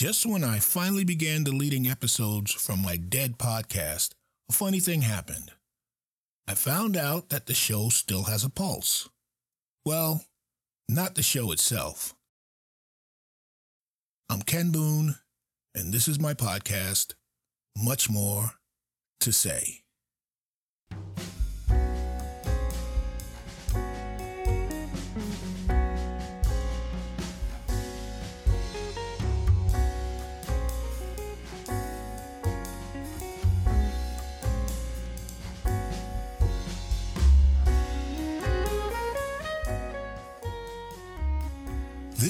Just when I finally began deleting episodes from my dead podcast, a funny thing happened. I found out that the show still has a pulse. Well, not the show itself. I'm Ken Boone, and this is my podcast, Much More to Say.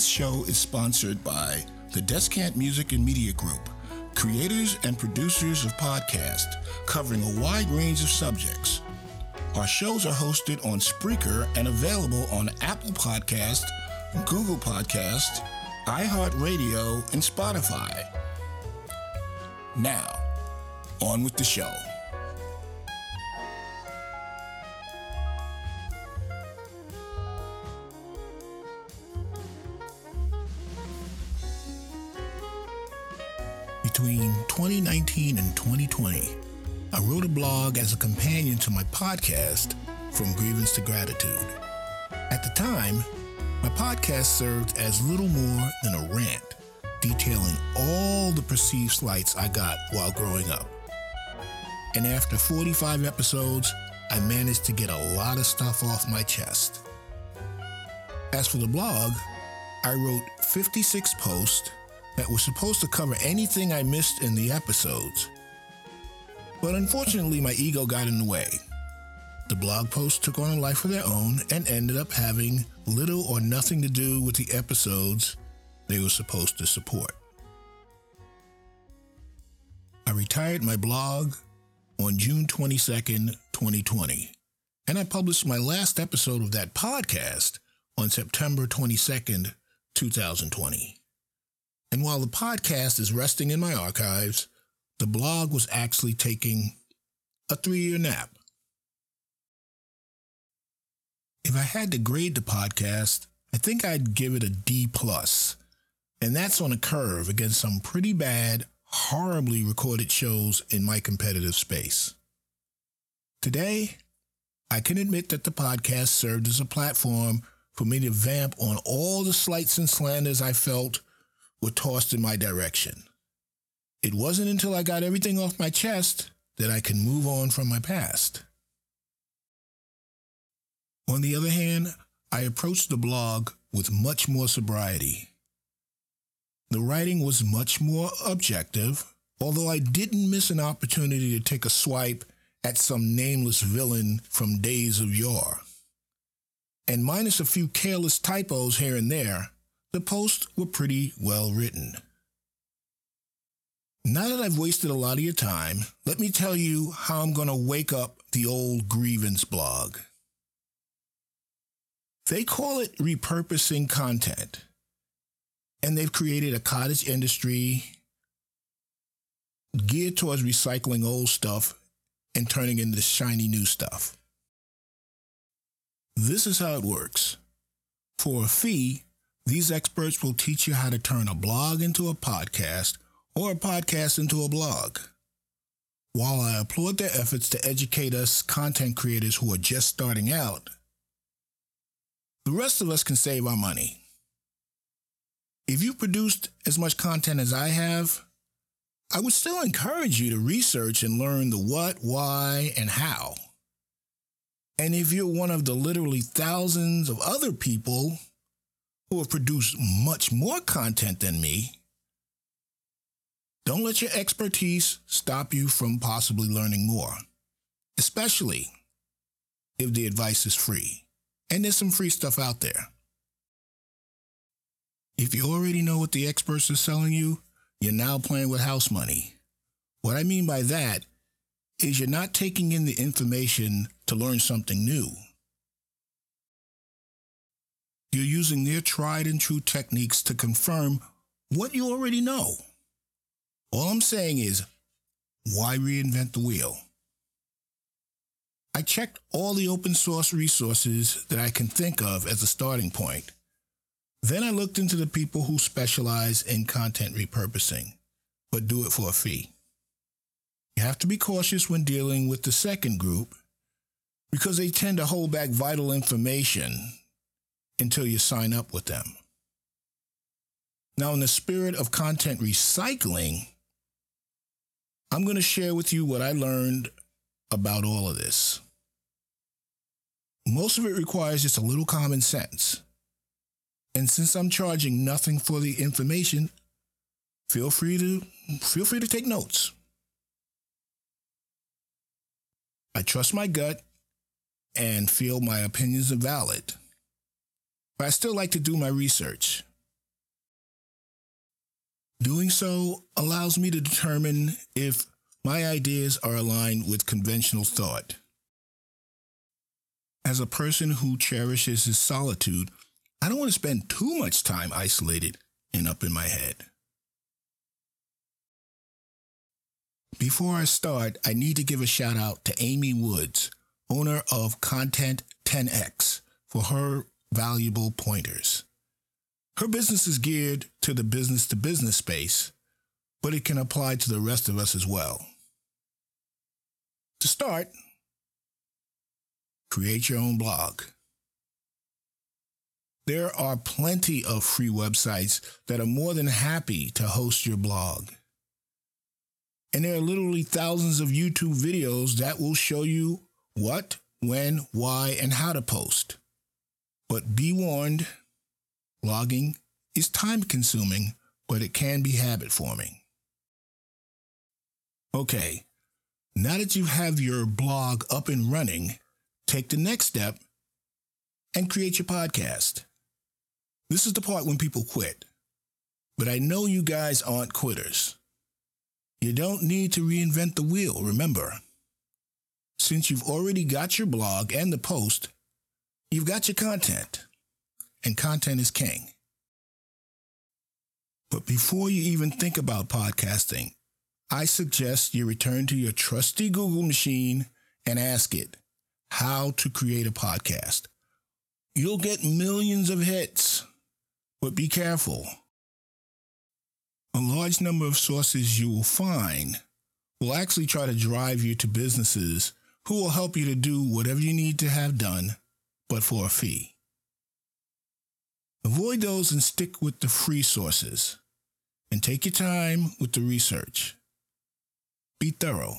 This show is sponsored by the Descant Music and Media Group, creators and producers of podcasts covering a wide range of subjects. Our shows are hosted on Spreaker and available on Apple Podcast, Google Podcast, iHeartRadio, and Spotify. Now, on with the show. 2019 and 2020, I wrote a blog as a companion to my podcast, From Grievance to Gratitude. At the time, my podcast served as little more than a rant, detailing all the perceived slights I got while growing up. And after 45 episodes, I managed to get a lot of stuff off my chest. As for the blog, I wrote 56 posts that were supposed to cover anything I missed in the episodes. But unfortunately, my ego got in the way. The blog posts took on a life of their own and ended up having little or nothing to do with the episodes they were supposed to support. I retired my blog on June 22nd, 2020, and I published my last episode of that podcast on September 22nd, 2020. And while the podcast is resting in my archives, the blog was actually taking a three year nap. If I had to grade the podcast, I think I'd give it a D plus, and that's on a curve against some pretty bad, horribly recorded shows in my competitive space. Today, I can admit that the podcast served as a platform for me to vamp on all the slights and slanders I felt were tossed in my direction. It wasn't until I got everything off my chest that I could move on from my past. On the other hand, I approached the blog with much more sobriety. The writing was much more objective, although I didn't miss an opportunity to take a swipe at some nameless villain from days of yore. And minus a few careless typos here and there, the posts were pretty well written. Now that I've wasted a lot of your time, let me tell you how I'm going to wake up the old grievance blog. They call it repurposing content, and they've created a cottage industry geared towards recycling old stuff and turning it into shiny new stuff. This is how it works. For a fee, these experts will teach you how to turn a blog into a podcast or a podcast into a blog. While I applaud their efforts to educate us content creators who are just starting out, the rest of us can save our money. If you produced as much content as I have, I would still encourage you to research and learn the what, why, and how. And if you're one of the literally thousands of other people who have produced much more content than me, don't let your expertise stop you from possibly learning more, especially if the advice is free. And there's some free stuff out there. If you already know what the experts are selling you, you're now playing with house money. What I mean by that is you're not taking in the information to learn something new. You're using their tried and true techniques to confirm what you already know. All I'm saying is, why reinvent the wheel? I checked all the open source resources that I can think of as a starting point, Then I looked into the people who specialize in content repurposing, but do it for a fee. You have to be cautious when dealing with the second group because they tend to hold back vital information until you sign up with them. Now, in the spirit of content recycling, I'm going to share with you what I learned about all of this. Most of it requires just a little common sense. And since I'm charging nothing for the information, feel free to feel free to take notes. I trust my gut and feel my opinions are valid. But I still like to do my research. Doing so allows me to determine if my ideas are aligned with conventional thought. As a person who cherishes his solitude, I don't want to spend too much time isolated and up in my head. Before I start, I need to give a shout out to Amy Woods, owner of Content 10X, for her valuable pointers. Her business is geared to the business to business space, but it can apply to the rest of us as well. To start, create your own blog. There are plenty of free websites that are more than happy to host your blog. And there are literally thousands of YouTube videos that will show you what, when, why, and how to post. But be warned, blogging is time consuming, but it can be habit forming. Okay, now that you have your blog up and running, take the next step and create your podcast. This is the part when people quit. But I know you guys aren't quitters. You don't need to reinvent the wheel, remember. Since you've already got your blog and the post, you've got your content. And content is king. But before you even think about podcasting, I suggest you return to your trusty Google machine and ask it how to create a podcast. You'll get millions of hits, but be careful. A large number of sources you will find will actually try to drive you to businesses who will help you to do whatever you need to have done, but for a fee. Avoid those and stick with the free sources. And take your time with the research. Be thorough.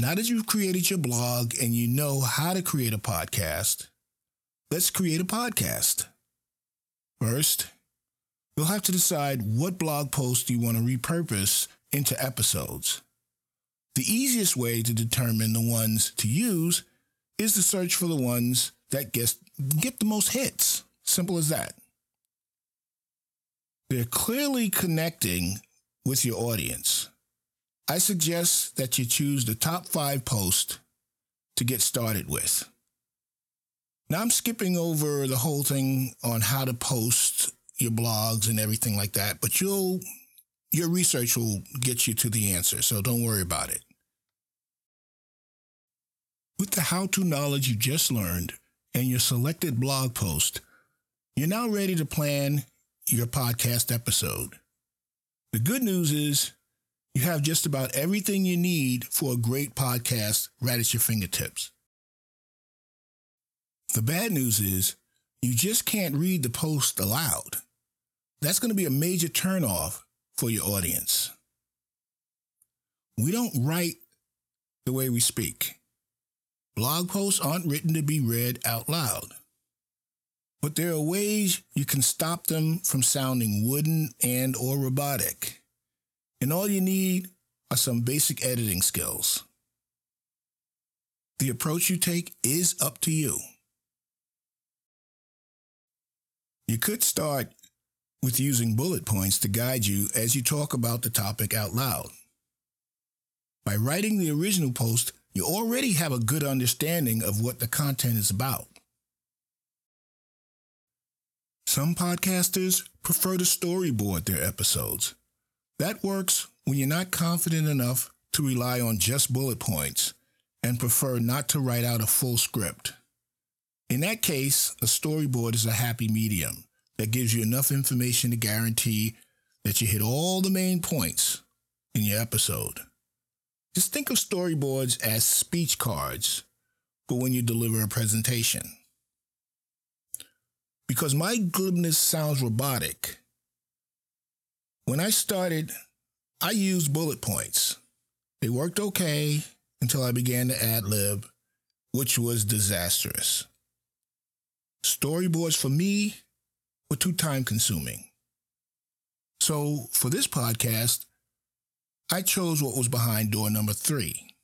Now that you've created your blog and you know how to create a podcast, let's create a podcast. First, You'll have to decide what blog post you want to repurpose into episodes. The easiest way to determine the ones to use is to search for the ones that get, get the most hits. Simple as that. They're clearly connecting with your audience. I suggest that you choose the top five posts to get started with. Now, I'm skipping over the whole thing on how to post your blogs and everything like that, but you'll your research will get you to the answer, so don't worry about it. With the how-to knowledge you just learned and your selected blog post, you're now ready to plan your podcast episode. The good news is you have just about everything you need for a great podcast right at your fingertips. The bad news is you just can't read the post aloud that's going to be a major turnoff for your audience. We don't write the way we speak. Blog posts aren't written to be read out loud. But there are ways you can stop them from sounding wooden and or robotic. And all you need are some basic editing skills. The approach you take is up to you. You could start with using bullet points to guide you as you talk about the topic out loud. By writing the original post, you already have a good understanding of what the content is about. Some podcasters prefer to storyboard their episodes. That works when you're not confident enough to rely on just bullet points and prefer not to write out a full script. In that case, a storyboard is a happy medium that gives you enough information to guarantee that you hit all the main points in your episode. Just think of storyboards as speech cards for when you deliver a presentation. Because my glibness sounds robotic, when I started, I used bullet points. They worked okay until I began to ad lib, which was disastrous. Storyboards for me were too time consuming. So for this podcast, I chose what was behind door number three.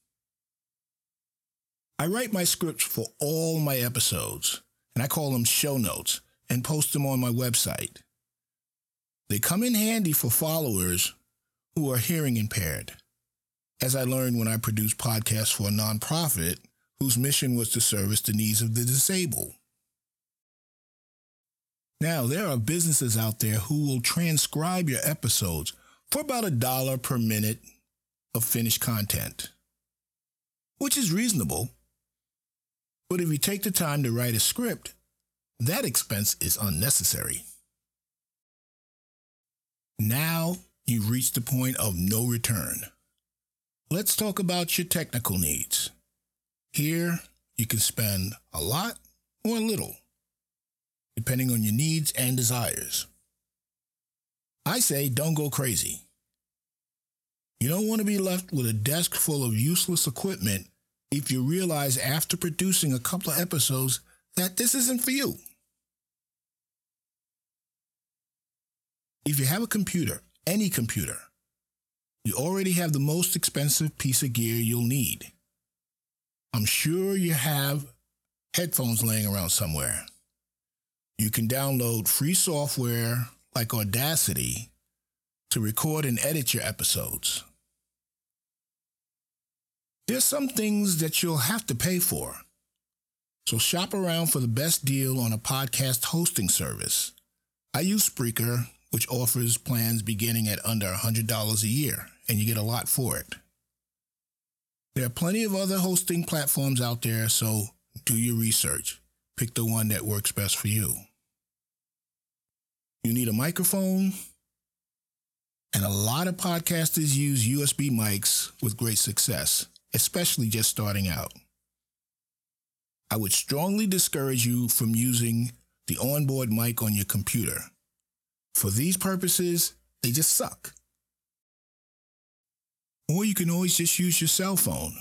I write my scripts for all my episodes, and I call them show notes and post them on my website. They come in handy for followers who are hearing impaired, as I learned when I produced podcasts for a nonprofit whose mission was to service the needs of the disabled. Now, there are businesses out there who will transcribe your episodes for about a dollar per minute of finished content, which is reasonable. But if you take the time to write a script, that expense is unnecessary. Now you've reached the point of no return. Let's talk about your technical needs. Here, you can spend a lot or a little depending on your needs and desires. I say don't go crazy. You don't want to be left with a desk full of useless equipment if you realize after producing a couple of episodes that this isn't for you. If you have a computer, any computer, you already have the most expensive piece of gear you'll need. I'm sure you have headphones laying around somewhere. You can download free software like Audacity to record and edit your episodes. There's some things that you'll have to pay for. So shop around for the best deal on a podcast hosting service. I use Spreaker, which offers plans beginning at under $100 a year, and you get a lot for it. There are plenty of other hosting platforms out there, so do your research. Pick the one that works best for you. You need a microphone, and a lot of podcasters use USB mics with great success, especially just starting out. I would strongly discourage you from using the onboard mic on your computer. For these purposes, they just suck. Or you can always just use your cell phone.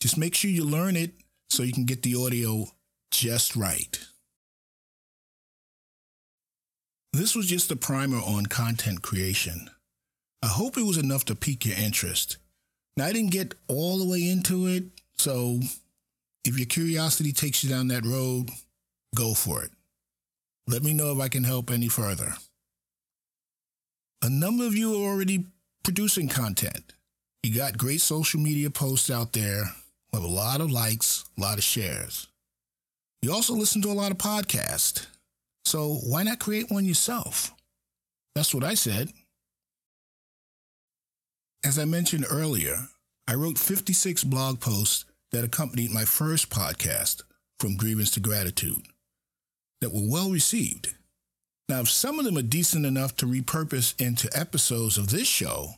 Just make sure you learn it so you can get the audio just right. This was just a primer on content creation. I hope it was enough to pique your interest. Now, I didn't get all the way into it, so if your curiosity takes you down that road, go for it. Let me know if I can help any further. A number of you are already producing content. You got great social media posts out there with a lot of likes, a lot of shares. You also listen to a lot of podcasts. So why not create one yourself? That's what I said. As I mentioned earlier, I wrote 56 blog posts that accompanied my first podcast, From Grievance to Gratitude, that were well received. Now, if some of them are decent enough to repurpose into episodes of this show,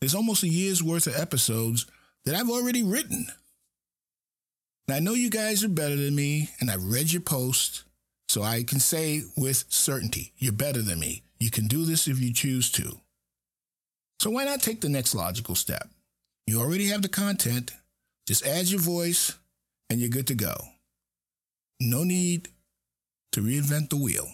there's almost a year's worth of episodes that I've already written. Now, I know you guys are better than me, and I've read your posts, so I can say with certainty, you're better than me. You can do this if you choose to. So why not take the next logical step? You already have the content, just add your voice, and you're good to go. No need to reinvent the wheel.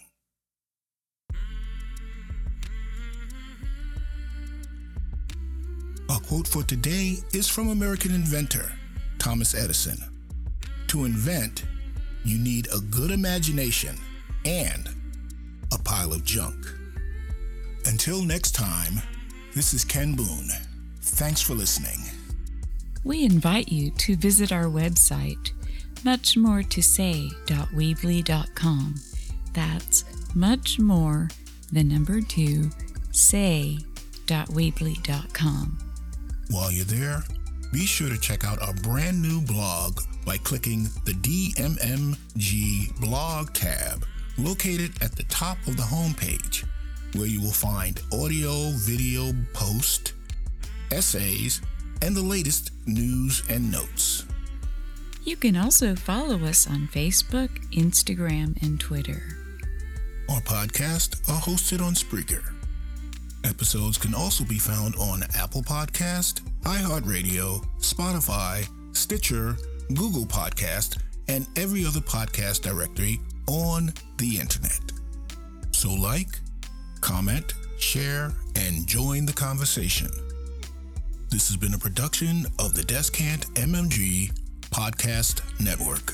Our quote for today is from American inventor Thomas Edison. To invent, you need a good imagination and a pile of junk. Until next time, this is Ken Boone. Thanks for listening. We invite you to visit our website, muchmore2say.weebly.com. That's much more, the number two, say.weebly.com. While you're there, be sure to check out our brand new blog by clicking the DMMG blog tab located at the top of the homepage, where you will find audio, video post, essays, and the latest news and notes. You can also follow us on Facebook, Instagram, and Twitter. Our podcasts are hosted on Spreaker. Episodes can also be found on Apple Podcast, iHeartRadio, Spotify, Stitcher, Google Podcast, and every other podcast directory on the internet. So like, comment, share, and join the conversation. This has been a production of the Descant MMG Podcast Network.